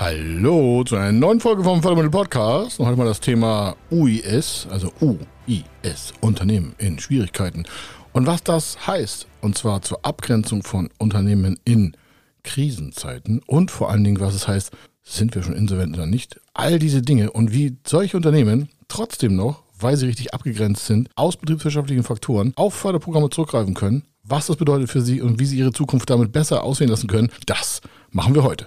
Hallo zu einer neuen Folge vom Fördermittel Podcast. Und heute mal das Thema UIS, also UIS, Unternehmen in Schwierigkeiten. Und was das heißt, und zwar zur Abgrenzung von Unternehmen in Krisenzeiten und vor allen Dingen, was es heißt, sind wir schon insolvent oder nicht. All diese Dinge und wie solche Unternehmen trotzdem noch, weil sie richtig abgegrenzt sind, aus betriebswirtschaftlichen Faktoren auf Förderprogramme zurückgreifen können. Was das bedeutet für sie und wie sie ihre Zukunft damit besser aussehen lassen können, das machen wir heute.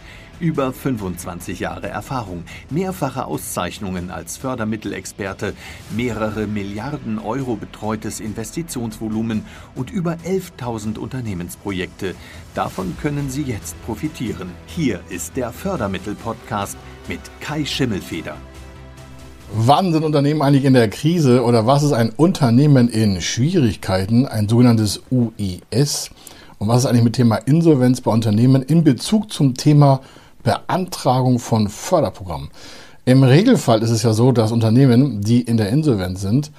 Über 25 Jahre Erfahrung, mehrfache Auszeichnungen als Fördermittelexperte, mehrere Milliarden Euro betreutes Investitionsvolumen und über 11.000 Unternehmensprojekte. Davon können Sie jetzt profitieren. Hier ist der Fördermittel-Podcast mit Kai Schimmelfeder. Wann sind Unternehmen eigentlich in der Krise oder was ist ein Unternehmen in Schwierigkeiten, ein sogenanntes UIS? Und was ist eigentlich mit Thema Insolvenz bei Unternehmen in Bezug zum Thema Beantragung von Förderprogrammen. Im Regelfall ist es ja so, dass Unternehmen, die in der Insolvenz sind,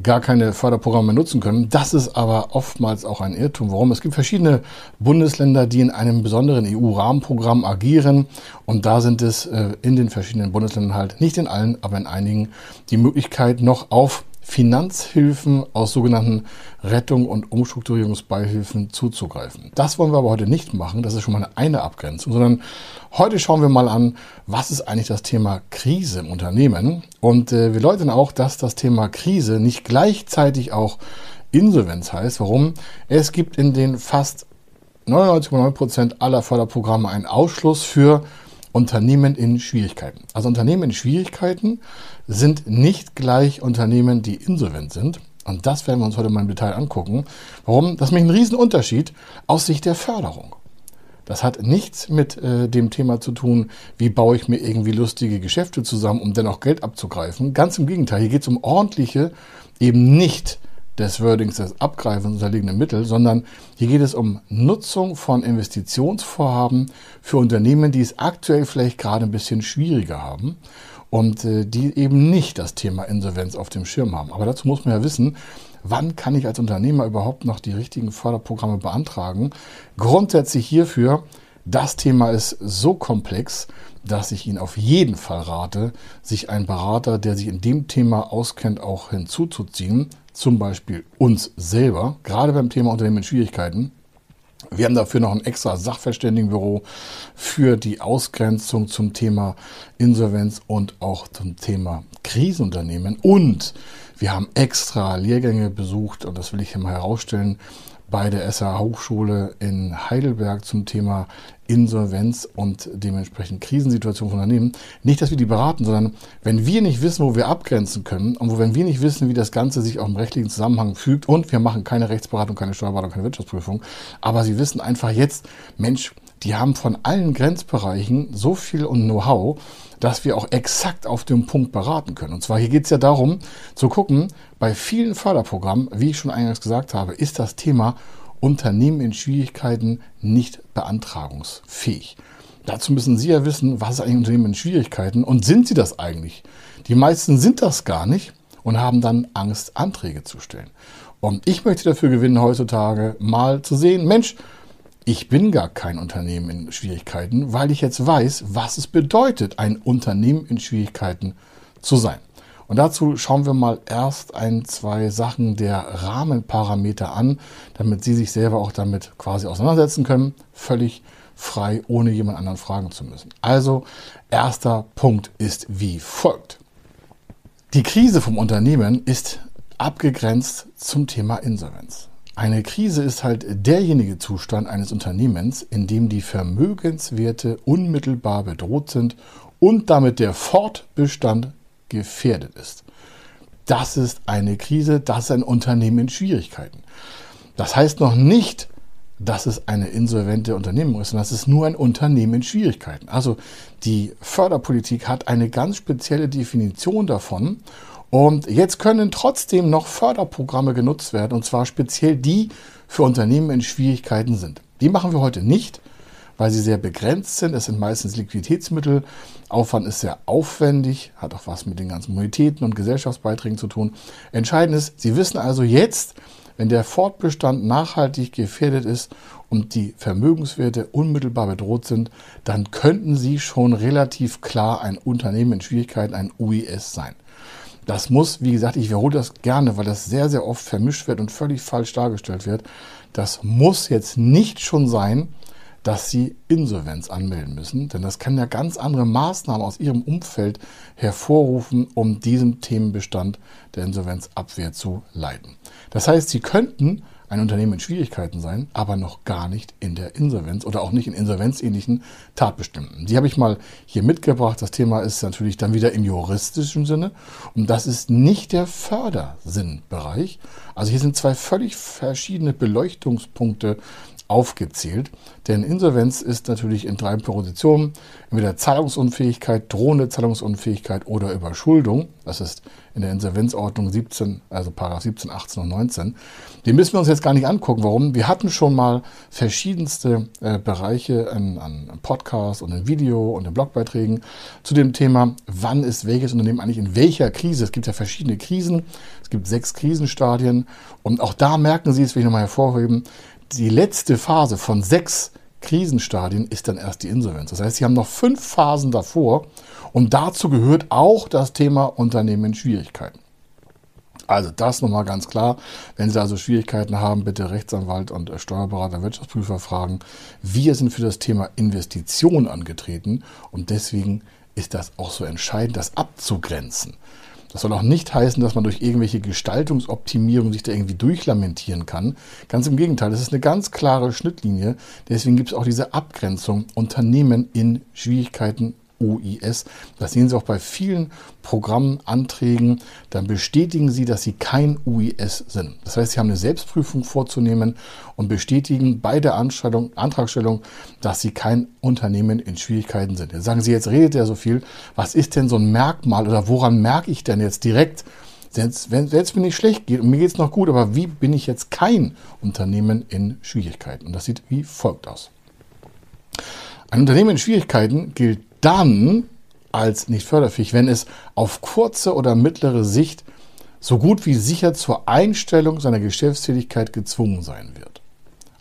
gar keine Förderprogramme nutzen können. Das ist aber oftmals auch ein Irrtum. Warum? Es gibt verschiedene Bundesländer, die in einem besonderen EU-Rahmenprogramm agieren. Und da sind es äh, in den verschiedenen Bundesländern halt, nicht in allen, aber in einigen, die Möglichkeit noch auf Finanzhilfen aus sogenannten Rettung und Umstrukturierungsbeihilfen zuzugreifen. Das wollen wir aber heute nicht machen, das ist schon mal eine Abgrenzung, sondern heute schauen wir mal an, was ist eigentlich das Thema Krise im Unternehmen und äh, wir läuten auch, dass das Thema Krise nicht gleichzeitig auch Insolvenz heißt. Warum? Es gibt in den fast 99,9 Prozent aller Förderprogramme einen Ausschluss für Unternehmen in Schwierigkeiten. Also Unternehmen in Schwierigkeiten sind nicht gleich Unternehmen, die insolvent sind. Und das werden wir uns heute mal im Detail angucken. Warum? Das ist nämlich ein Riesenunterschied aus Sicht der Förderung. Das hat nichts mit äh, dem Thema zu tun, wie baue ich mir irgendwie lustige Geschäfte zusammen, um dennoch Geld abzugreifen. Ganz im Gegenteil, hier geht es um ordentliche, eben nicht des Wordings des Abgreifens unterliegenden Mittel, sondern hier geht es um Nutzung von Investitionsvorhaben für Unternehmen, die es aktuell vielleicht gerade ein bisschen schwieriger haben und äh, die eben nicht das Thema Insolvenz auf dem Schirm haben. Aber dazu muss man ja wissen, wann kann ich als Unternehmer überhaupt noch die richtigen Förderprogramme beantragen? Grundsätzlich hierfür, das Thema ist so komplex, dass ich Ihnen auf jeden Fall rate, sich einen Berater, der sich in dem Thema auskennt, auch hinzuzuziehen zum Beispiel uns selber, gerade beim Thema Unternehmen in Schwierigkeiten. Wir haben dafür noch ein extra Sachverständigenbüro für die Ausgrenzung zum Thema Insolvenz und auch zum Thema Krisenunternehmen. Und wir haben extra Lehrgänge besucht, und das will ich hier mal herausstellen, bei der SH Hochschule in Heidelberg zum Thema Insolvenz und dementsprechend Krisensituation von Unternehmen. Nicht, dass wir die beraten, sondern wenn wir nicht wissen, wo wir abgrenzen können und wo, wenn wir nicht wissen, wie das Ganze sich auch im rechtlichen Zusammenhang fügt und wir machen keine Rechtsberatung, keine Steuerberatung, keine Wirtschaftsprüfung, aber sie wissen einfach jetzt, Mensch, die haben von allen Grenzbereichen so viel und Know-how, dass wir auch exakt auf dem Punkt beraten können. Und zwar hier geht es ja darum zu gucken, bei vielen Förderprogrammen, wie ich schon eingangs gesagt habe, ist das Thema Unternehmen in Schwierigkeiten nicht beantragungsfähig. Dazu müssen Sie ja wissen, was ist eigentlich Unternehmen in Schwierigkeiten und sind sie das eigentlich? Die meisten sind das gar nicht und haben dann Angst, Anträge zu stellen. Und ich möchte dafür gewinnen, heutzutage mal zu sehen, Mensch, ich bin gar kein Unternehmen in Schwierigkeiten, weil ich jetzt weiß, was es bedeutet, ein Unternehmen in Schwierigkeiten zu sein. Und dazu schauen wir mal erst ein, zwei Sachen der Rahmenparameter an, damit Sie sich selber auch damit quasi auseinandersetzen können, völlig frei, ohne jemand anderen fragen zu müssen. Also, erster Punkt ist wie folgt. Die Krise vom Unternehmen ist abgegrenzt zum Thema Insolvenz. Eine Krise ist halt derjenige Zustand eines Unternehmens, in dem die Vermögenswerte unmittelbar bedroht sind und damit der Fortbestand gefährdet ist. Das ist eine Krise, das ist ein Unternehmen in Schwierigkeiten. Das heißt noch nicht, dass es eine insolvente Unternehmung ist, sondern es ist nur ein Unternehmen in Schwierigkeiten. Also die Förderpolitik hat eine ganz spezielle Definition davon. Und jetzt können trotzdem noch Förderprogramme genutzt werden, und zwar speziell die für Unternehmen in Schwierigkeiten sind. Die machen wir heute nicht, weil sie sehr begrenzt sind. Es sind meistens Liquiditätsmittel. Aufwand ist sehr aufwendig, hat auch was mit den ganzen Mobilitäten und Gesellschaftsbeiträgen zu tun. Entscheidend ist, Sie wissen also jetzt, wenn der Fortbestand nachhaltig gefährdet ist und die Vermögenswerte unmittelbar bedroht sind, dann könnten Sie schon relativ klar ein Unternehmen in Schwierigkeiten, ein UIS sein. Das muss, wie gesagt, ich wiederhole das gerne, weil das sehr, sehr oft vermischt wird und völlig falsch dargestellt wird. Das muss jetzt nicht schon sein, dass sie Insolvenz anmelden müssen, denn das kann ja ganz andere Maßnahmen aus ihrem Umfeld hervorrufen, um diesen Themenbestand der Insolvenzabwehr zu leiten. Das heißt, sie könnten ein Unternehmen in Schwierigkeiten sein, aber noch gar nicht in der Insolvenz oder auch nicht in insolvenzähnlichen Tatbestimmten. Die habe ich mal hier mitgebracht. Das Thema ist natürlich dann wieder im juristischen Sinne und das ist nicht der Fördersinnbereich. Also hier sind zwei völlig verschiedene Beleuchtungspunkte aufgezählt. Denn Insolvenz ist natürlich in drei Positionen. Entweder Zahlungsunfähigkeit, drohende Zahlungsunfähigkeit oder Überschuldung. Das ist in der Insolvenzordnung 17, also Paragraph 17, 18 und 19. Den müssen wir uns jetzt gar nicht angucken. Warum? Wir hatten schon mal verschiedenste äh, Bereiche an, an Podcasts und in Video und in Blogbeiträgen zu dem Thema, wann ist welches Unternehmen eigentlich in welcher Krise. Es gibt ja verschiedene Krisen. Es gibt sechs Krisenstadien. Und auch da merken Sie, es will ich nochmal hervorheben, die letzte Phase von sechs Krisenstadien ist dann erst die Insolvenz. Das heißt, Sie haben noch fünf Phasen davor und dazu gehört auch das Thema Unternehmen in Schwierigkeiten. Also das nochmal ganz klar. Wenn Sie also Schwierigkeiten haben, bitte Rechtsanwalt und Steuerberater, Wirtschaftsprüfer fragen. Wir sind für das Thema Investition angetreten und deswegen ist das auch so entscheidend, das abzugrenzen. Das soll auch nicht heißen, dass man durch irgendwelche Gestaltungsoptimierung sich da irgendwie durchlamentieren kann. Ganz im Gegenteil, das ist eine ganz klare Schnittlinie. Deswegen gibt es auch diese Abgrenzung Unternehmen in Schwierigkeiten UIS. Das sehen Sie auch bei vielen Programmanträgen. Dann bestätigen Sie, dass Sie kein UIS sind. Das heißt, Sie haben eine Selbstprüfung vorzunehmen und bestätigen bei der Anstellung, Antragstellung, dass Sie kein Unternehmen in Schwierigkeiten sind. Jetzt sagen Sie, jetzt redet er so viel. Was ist denn so ein Merkmal oder woran merke ich denn jetzt direkt, selbst wenn es mir nicht schlecht geht und mir geht es noch gut, aber wie bin ich jetzt kein Unternehmen in Schwierigkeiten? Und das sieht wie folgt aus. Ein Unternehmen in Schwierigkeiten gilt dann als nicht förderfähig, wenn es auf kurze oder mittlere Sicht so gut wie sicher zur Einstellung seiner Geschäftstätigkeit gezwungen sein wird.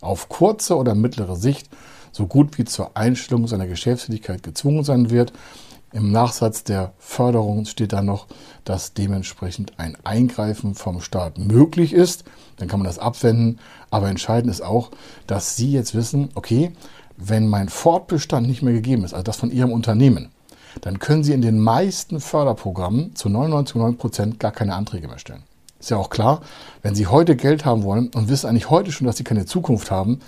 Auf kurze oder mittlere Sicht so gut wie zur Einstellung seiner Geschäftstätigkeit gezwungen sein wird. Im Nachsatz der Förderung steht da noch, dass dementsprechend ein Eingreifen vom Staat möglich ist. Dann kann man das abwenden. Aber entscheidend ist auch, dass Sie jetzt wissen, okay, wenn mein Fortbestand nicht mehr gegeben ist, also das von Ihrem Unternehmen, dann können Sie in den meisten Förderprogrammen zu 99,9 Prozent gar keine Anträge mehr stellen. Ist ja auch klar, wenn Sie heute Geld haben wollen und wissen eigentlich heute schon, dass Sie keine Zukunft haben,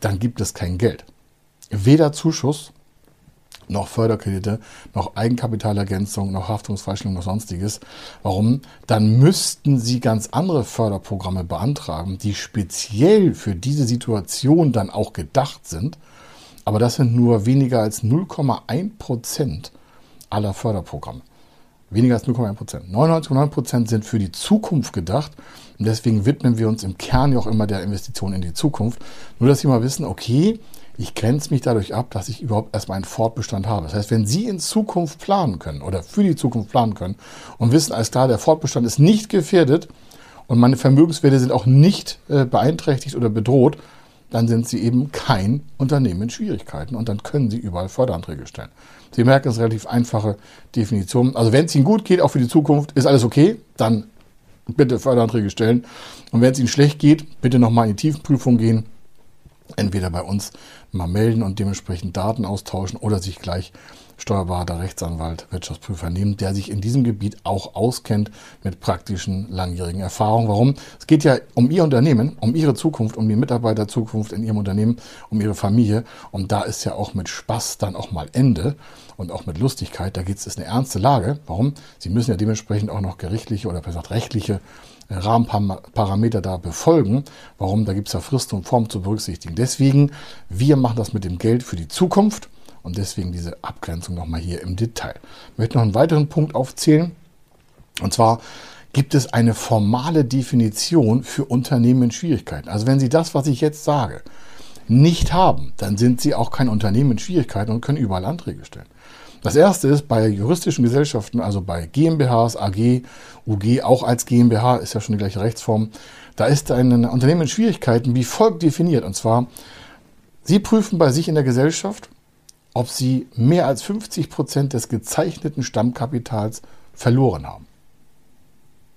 dann gibt es kein Geld. Weder Zuschuss, noch Förderkredite, noch Eigenkapitalergänzung, noch Haftungsfreistellung, noch sonstiges. Warum? Dann müssten Sie ganz andere Förderprogramme beantragen, die speziell für diese Situation dann auch gedacht sind aber das sind nur weniger als 0,1 Prozent aller Förderprogramme. Weniger als 0,1 Prozent. 99,9 Prozent sind für die Zukunft gedacht. Und deswegen widmen wir uns im Kern ja auch immer der Investition in die Zukunft. Nur, dass Sie mal wissen, okay, ich grenze mich dadurch ab, dass ich überhaupt erstmal einen Fortbestand habe. Das heißt, wenn Sie in Zukunft planen können oder für die Zukunft planen können und wissen, alles klar, der Fortbestand ist nicht gefährdet und meine Vermögenswerte sind auch nicht äh, beeinträchtigt oder bedroht, dann sind Sie eben kein Unternehmen in Schwierigkeiten und dann können Sie überall Förderanträge stellen. Sie merken, es ist eine relativ einfache Definition. Also wenn es Ihnen gut geht, auch für die Zukunft, ist alles okay, dann bitte Förderanträge stellen. Und wenn es Ihnen schlecht geht, bitte nochmal in die Tiefenprüfung gehen. Entweder bei uns mal melden und dementsprechend Daten austauschen oder sich gleich Steuerberater, Rechtsanwalt, Wirtschaftsprüfer nehmen, der sich in diesem Gebiet auch auskennt mit praktischen langjährigen Erfahrungen. Warum? Es geht ja um Ihr Unternehmen, um Ihre Zukunft, um die Mitarbeiterzukunft in Ihrem Unternehmen, um Ihre Familie. Und da ist ja auch mit Spaß dann auch mal Ende und auch mit Lustigkeit. Da geht es eine ernste Lage. Warum? Sie müssen ja dementsprechend auch noch gerichtliche oder besser rechtliche Rahmenparameter da befolgen. Warum? Da gibt es ja Fristen und Formen zu berücksichtigen. Deswegen, wir machen das mit dem Geld für die Zukunft und deswegen diese Abgrenzung nochmal hier im Detail. Ich möchte noch einen weiteren Punkt aufzählen. Und zwar gibt es eine formale Definition für Unternehmen in Schwierigkeiten. Also wenn Sie das, was ich jetzt sage, nicht haben, dann sind Sie auch kein Unternehmen in Schwierigkeiten und können überall Anträge stellen. Das erste ist bei juristischen Gesellschaften, also bei GmbHs, AG, UG, auch als GmbH, ist ja schon die gleiche Rechtsform. Da ist ein Unternehmen in Schwierigkeiten wie folgt definiert. Und zwar, Sie prüfen bei sich in der Gesellschaft, ob Sie mehr als 50 Prozent des gezeichneten Stammkapitals verloren haben.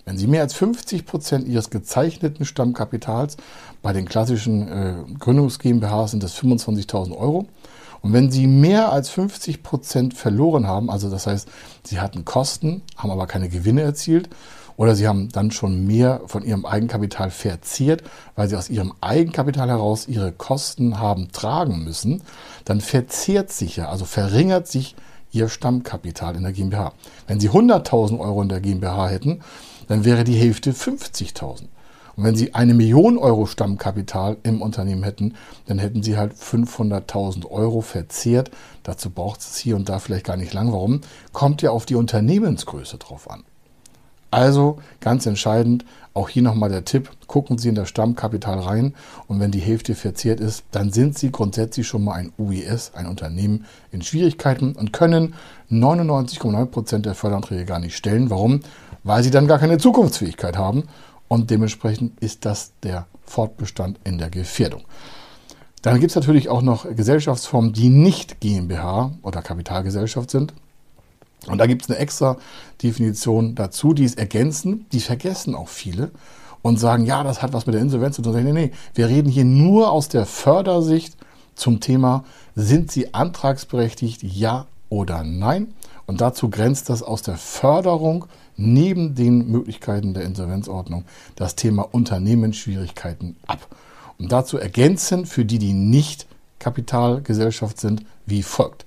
Wenn Sie mehr als 50 Prozent Ihres gezeichneten Stammkapitals, bei den klassischen äh, Gründungs GmbH sind das 25.000 Euro, und wenn Sie mehr als 50 Prozent verloren haben, also das heißt, Sie hatten Kosten, haben aber keine Gewinne erzielt, oder Sie haben dann schon mehr von Ihrem Eigenkapital verzehrt, weil Sie aus Ihrem Eigenkapital heraus Ihre Kosten haben tragen müssen, dann verzehrt sich ja, also verringert sich Ihr Stammkapital in der GmbH. Wenn Sie 100.000 Euro in der GmbH hätten, dann wäre die Hälfte 50.000. Und wenn Sie eine Million Euro Stammkapital im Unternehmen hätten, dann hätten Sie halt 500.000 Euro verzehrt. Dazu braucht es hier und da vielleicht gar nicht lang. Warum? Kommt ja auf die Unternehmensgröße drauf an. Also ganz entscheidend, auch hier nochmal der Tipp, gucken Sie in das Stammkapital rein und wenn die Hälfte verzehrt ist, dann sind Sie grundsätzlich schon mal ein UIS, ein Unternehmen in Schwierigkeiten und können 99,9% der Förderanträge gar nicht stellen. Warum? Weil Sie dann gar keine Zukunftsfähigkeit haben und dementsprechend ist das der Fortbestand in der Gefährdung. Dann gibt es natürlich auch noch Gesellschaftsformen, die nicht GmbH oder Kapitalgesellschaft sind. Und da gibt es eine extra Definition dazu, die es ergänzen. Die vergessen auch viele und sagen, ja, das hat was mit der Insolvenz zu tun. Nee, nee, wir reden hier nur aus der Fördersicht zum Thema, sind sie antragsberechtigt, ja oder nein? Und dazu grenzt das aus der Förderung neben den Möglichkeiten der Insolvenzordnung das Thema Unternehmensschwierigkeiten ab. Und dazu ergänzen für die, die nicht Kapitalgesellschaft sind, wie folgt.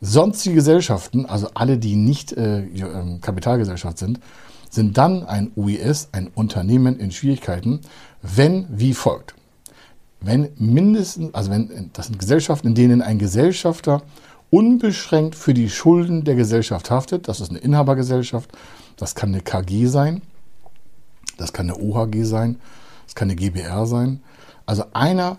Sonstige Gesellschaften, also alle, die nicht äh, ähm, Kapitalgesellschaft sind, sind dann ein UIS, ein Unternehmen in Schwierigkeiten, wenn wie folgt. Wenn mindestens, also wenn, das sind Gesellschaften, in denen ein Gesellschafter unbeschränkt für die Schulden der Gesellschaft haftet, das ist eine Inhabergesellschaft, das kann eine KG sein, das kann eine OHG sein, das kann eine GBR sein. Also einer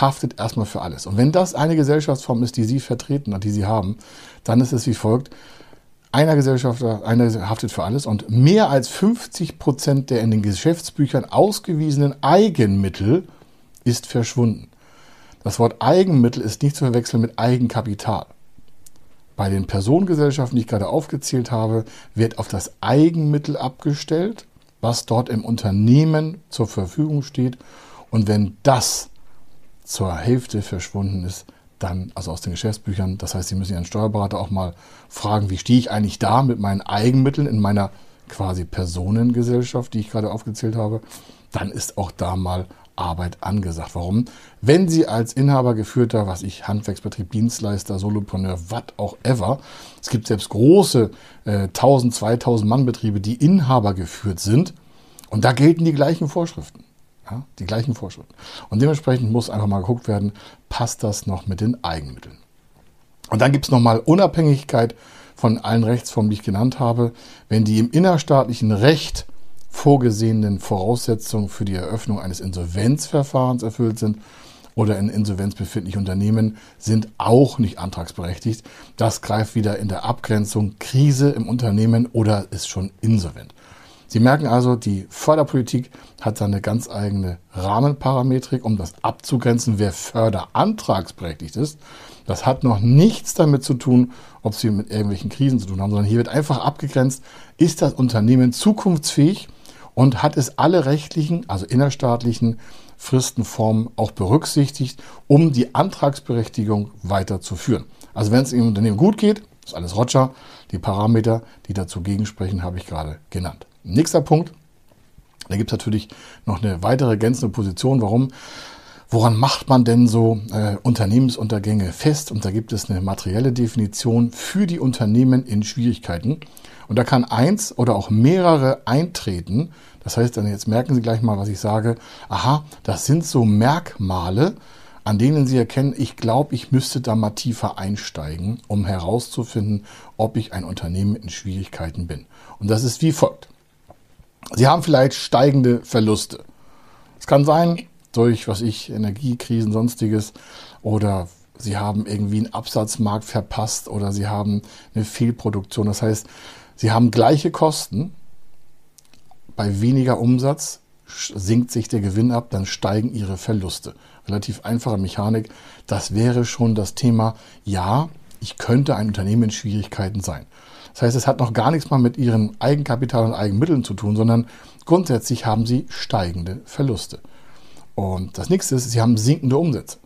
haftet erstmal für alles. Und wenn das eine Gesellschaftsform ist, die Sie vertreten, die Sie haben, dann ist es wie folgt. Einer Gesellschafter, einer haftet für alles und mehr als 50 Prozent der in den Geschäftsbüchern ausgewiesenen Eigenmittel ist verschwunden. Das Wort Eigenmittel ist nicht zu verwechseln mit Eigenkapital. Bei den Personengesellschaften, die ich gerade aufgezählt habe, wird auf das Eigenmittel abgestellt, was dort im Unternehmen zur Verfügung steht. Und wenn das zur Hälfte verschwunden ist, dann, also aus den Geschäftsbüchern, das heißt, Sie müssen Ihren Steuerberater auch mal fragen, wie stehe ich eigentlich da mit meinen Eigenmitteln in meiner quasi Personengesellschaft, die ich gerade aufgezählt habe, dann ist auch da mal Arbeit angesagt. Warum? Wenn Sie als Inhaber geführter, was ich, Handwerksbetrieb, Dienstleister, Solopreneur, was auch ever, es gibt selbst große äh, 1000, 2000 Mann Betriebe, die Inhaber geführt sind und da gelten die gleichen Vorschriften. Ja, die gleichen Vorschriften. Und dementsprechend muss einfach mal geguckt werden, passt das noch mit den Eigenmitteln. Und dann gibt es nochmal Unabhängigkeit von allen Rechtsformen, die ich genannt habe. Wenn die im innerstaatlichen Recht vorgesehenen Voraussetzungen für die Eröffnung eines Insolvenzverfahrens erfüllt sind oder in Insolvenz befindliche Unternehmen sind auch nicht antragsberechtigt. Das greift wieder in der Abgrenzung Krise im Unternehmen oder ist schon insolvent. Sie merken also, die Förderpolitik hat seine ganz eigene Rahmenparametrik, um das abzugrenzen, wer förderantragsberechtigt ist. Das hat noch nichts damit zu tun, ob Sie mit irgendwelchen Krisen zu tun haben, sondern hier wird einfach abgegrenzt, ist das Unternehmen zukunftsfähig und hat es alle rechtlichen, also innerstaatlichen Fristenformen auch berücksichtigt, um die Antragsberechtigung weiterzuführen. Also wenn es im Unternehmen gut geht, ist alles Roger. Die Parameter, die dazu gegensprechen, habe ich gerade genannt. Nächster Punkt. Da gibt es natürlich noch eine weitere ergänzende Position. Warum? Woran macht man denn so äh, Unternehmensuntergänge fest? Und da gibt es eine materielle Definition für die Unternehmen in Schwierigkeiten. Und da kann eins oder auch mehrere eintreten. Das heißt, dann jetzt merken Sie gleich mal, was ich sage. Aha, das sind so Merkmale, an denen Sie erkennen, ich glaube, ich müsste da mal tiefer einsteigen, um herauszufinden, ob ich ein Unternehmen in Schwierigkeiten bin. Und das ist wie folgt. Sie haben vielleicht steigende Verluste. Es kann sein, durch, was ich, Energiekrisen, sonstiges, oder Sie haben irgendwie einen Absatzmarkt verpasst oder Sie haben eine Fehlproduktion. Das heißt, Sie haben gleiche Kosten, bei weniger Umsatz sinkt sich der Gewinn ab, dann steigen Ihre Verluste. Relativ einfache Mechanik. Das wäre schon das Thema, ja, ich könnte ein Unternehmen in Schwierigkeiten sein. Das heißt, es hat noch gar nichts mal mit Ihrem Eigenkapital und Eigenmitteln zu tun, sondern grundsätzlich haben Sie steigende Verluste. Und das nächste ist, Sie haben sinkende Umsätze.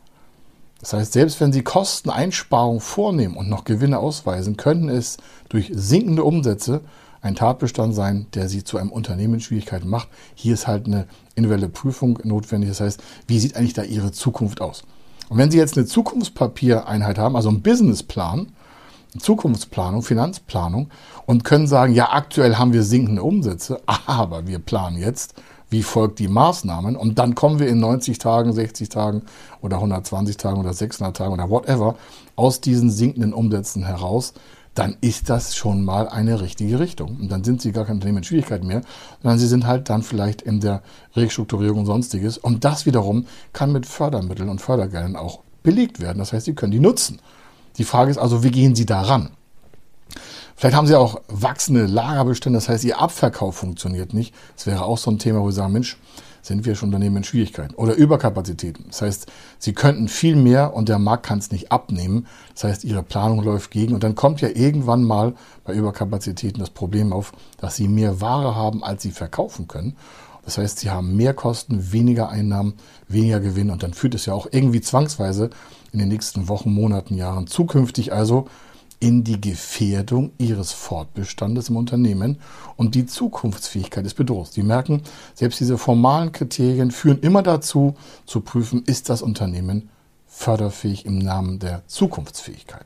Das heißt, selbst wenn Sie Kosteneinsparungen vornehmen und noch Gewinne ausweisen, könnten es durch sinkende Umsätze ein Tatbestand sein, der Sie zu einem Unternehmen Schwierigkeiten macht. Hier ist halt eine individuelle Prüfung notwendig. Das heißt, wie sieht eigentlich da Ihre Zukunft aus? Und wenn Sie jetzt eine Zukunftspapiereinheit haben, also einen Businessplan, Zukunftsplanung, Finanzplanung und können sagen, ja, aktuell haben wir sinkende Umsätze, aber wir planen jetzt wie folgt die Maßnahmen und dann kommen wir in 90 Tagen, 60 Tagen oder 120 Tagen oder 600 Tagen oder whatever aus diesen sinkenden Umsätzen heraus, dann ist das schon mal eine richtige Richtung. Und dann sind sie gar kein Unternehmen in Schwierigkeiten mehr, sondern sie sind halt dann vielleicht in der Restrukturierung und sonstiges. Und das wiederum kann mit Fördermitteln und Fördergeldern auch belegt werden. Das heißt, sie können die nutzen. Die Frage ist also, wie gehen sie daran? Vielleicht haben Sie auch wachsende Lagerbestände, das heißt, Ihr Abverkauf funktioniert nicht. Das wäre auch so ein Thema, wo Sie sagen, Mensch, sind wir schon Unternehmen in Schwierigkeiten. Oder Überkapazitäten. Das heißt, Sie könnten viel mehr und der Markt kann es nicht abnehmen. Das heißt, Ihre Planung läuft gegen. Und dann kommt ja irgendwann mal bei Überkapazitäten das Problem auf, dass Sie mehr Ware haben, als Sie verkaufen können. Das heißt, Sie haben mehr Kosten, weniger Einnahmen, weniger Gewinn. Und dann führt es ja auch irgendwie zwangsweise in den nächsten Wochen, Monaten, Jahren zukünftig also in die Gefährdung ihres Fortbestandes im Unternehmen und die Zukunftsfähigkeit ist bedroht. Sie merken, selbst diese formalen Kriterien führen immer dazu, zu prüfen, ist das Unternehmen förderfähig im Namen der Zukunftsfähigkeit.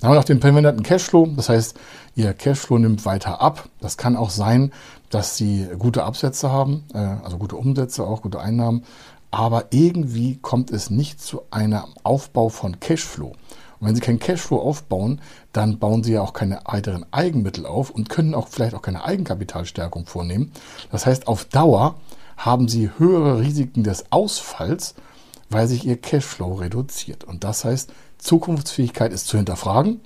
Dann haben wir noch den prävenierten Cashflow, das heißt, Ihr Cashflow nimmt weiter ab. Das kann auch sein, dass Sie gute Absätze haben, äh, also gute Umsätze, auch gute Einnahmen, aber irgendwie kommt es nicht zu einem Aufbau von Cashflow. Und wenn Sie keinen Cashflow aufbauen, dann bauen Sie ja auch keine weiteren Eigenmittel auf und können auch vielleicht auch keine Eigenkapitalstärkung vornehmen. Das heißt, auf Dauer haben Sie höhere Risiken des Ausfalls, weil sich Ihr Cashflow reduziert. Und das heißt, Zukunftsfähigkeit ist zu hinterfragen.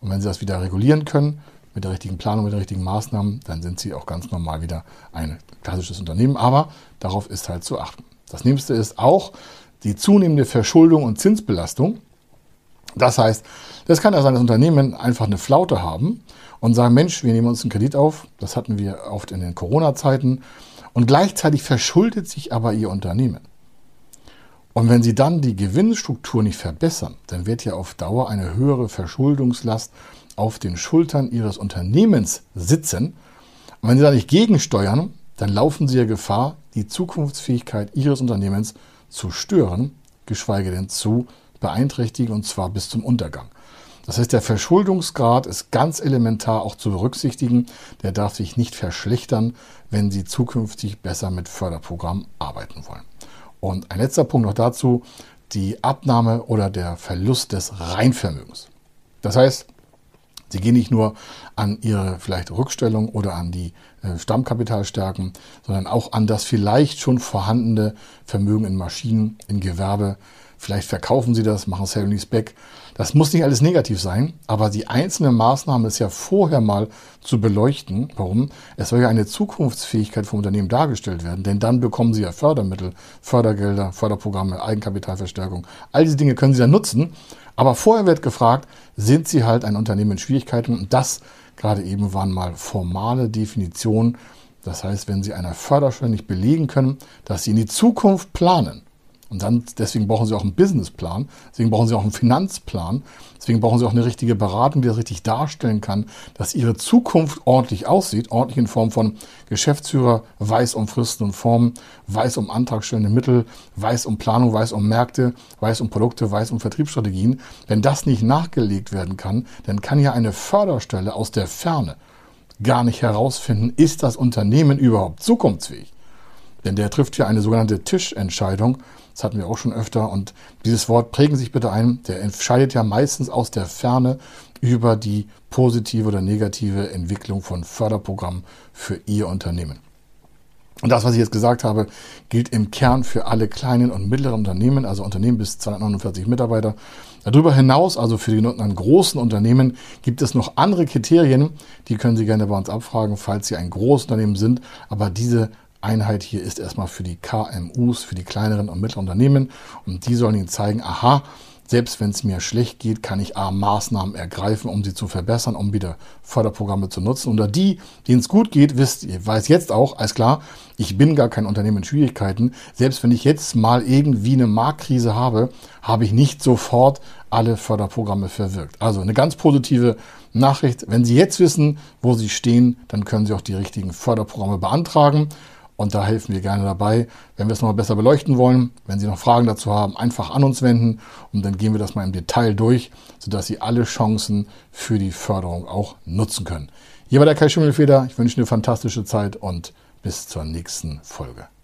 Und wenn Sie das wieder regulieren können, mit der richtigen Planung, mit den richtigen Maßnahmen, dann sind Sie auch ganz normal wieder ein klassisches Unternehmen. Aber darauf ist halt zu achten. Das nächste ist auch die zunehmende Verschuldung und Zinsbelastung. Das heißt, das kann ja sein, dass Unternehmen einfach eine Flaute haben und sagen, Mensch, wir nehmen uns einen Kredit auf. Das hatten wir oft in den Corona-Zeiten. Und gleichzeitig verschuldet sich aber ihr Unternehmen. Und wenn sie dann die Gewinnstruktur nicht verbessern, dann wird ja auf Dauer eine höhere Verschuldungslast auf den Schultern ihres Unternehmens sitzen. Und wenn sie da nicht gegensteuern, dann laufen sie ja Gefahr, die Zukunftsfähigkeit ihres Unternehmens zu stören, geschweige denn zu beeinträchtigen und zwar bis zum Untergang. Das heißt, der Verschuldungsgrad ist ganz elementar auch zu berücksichtigen. Der darf sich nicht verschlechtern, wenn Sie zukünftig besser mit Förderprogrammen arbeiten wollen. Und ein letzter Punkt noch dazu, die Abnahme oder der Verlust des Reinvermögens. Das heißt, Sie gehen nicht nur an Ihre vielleicht Rückstellung oder an die äh, Stammkapitalstärken, sondern auch an das vielleicht schon vorhandene Vermögen in Maschinen, in Gewerbe, Vielleicht verkaufen sie das, machen Sale Back. Das muss nicht alles negativ sein, aber die einzelne Maßnahme ist ja vorher mal zu beleuchten. Warum? Es soll ja eine Zukunftsfähigkeit vom Unternehmen dargestellt werden, denn dann bekommen sie ja Fördermittel, Fördergelder, Förderprogramme, Eigenkapitalverstärkung. All diese Dinge können sie dann nutzen. Aber vorher wird gefragt, sind sie halt ein Unternehmen in Schwierigkeiten? Und das gerade eben waren mal formale Definitionen. Das heißt, wenn Sie einer Förderstelle nicht belegen können, dass Sie in die Zukunft planen, Und dann, deswegen brauchen Sie auch einen Businessplan, deswegen brauchen Sie auch einen Finanzplan, deswegen brauchen Sie auch eine richtige Beratung, die das richtig darstellen kann, dass Ihre Zukunft ordentlich aussieht, ordentlich in Form von Geschäftsführer, weiß um Fristen und Formen, weiß um antragstellende Mittel, weiß um Planung, weiß um Märkte, weiß um Produkte, weiß um Vertriebsstrategien. Wenn das nicht nachgelegt werden kann, dann kann ja eine Förderstelle aus der Ferne gar nicht herausfinden, ist das Unternehmen überhaupt zukunftsfähig. Denn der trifft ja eine sogenannte Tischentscheidung. Das hatten wir auch schon öfter. Und dieses Wort prägen sich bitte ein. Der entscheidet ja meistens aus der Ferne über die positive oder negative Entwicklung von Förderprogrammen für Ihr Unternehmen. Und das, was ich jetzt gesagt habe, gilt im Kern für alle kleinen und mittleren Unternehmen, also Unternehmen bis 249 Mitarbeiter. Darüber hinaus, also für die genannten großen Unternehmen, gibt es noch andere Kriterien, die können Sie gerne bei uns abfragen, falls Sie ein großes Unternehmen sind. Aber diese Einheit hier ist erstmal für die KMUs, für die kleineren und mittleren Unternehmen. Und die sollen Ihnen zeigen, aha, selbst wenn es mir schlecht geht, kann ich A, Maßnahmen ergreifen, um sie zu verbessern, um wieder Förderprogramme zu nutzen. Unter die, denen es gut geht, wisst ihr, weiß jetzt auch, alles klar, ich bin gar kein Unternehmen in Schwierigkeiten. Selbst wenn ich jetzt mal irgendwie eine Marktkrise habe, habe ich nicht sofort alle Förderprogramme verwirkt. Also eine ganz positive Nachricht. Wenn Sie jetzt wissen, wo Sie stehen, dann können Sie auch die richtigen Förderprogramme beantragen. Und da helfen wir gerne dabei. Wenn wir es noch besser beleuchten wollen, wenn Sie noch Fragen dazu haben, einfach an uns wenden und dann gehen wir das mal im Detail durch, sodass Sie alle Chancen für die Förderung auch nutzen können. Hier war der Kai Schimmelfeder. Ich wünsche eine fantastische Zeit und bis zur nächsten Folge.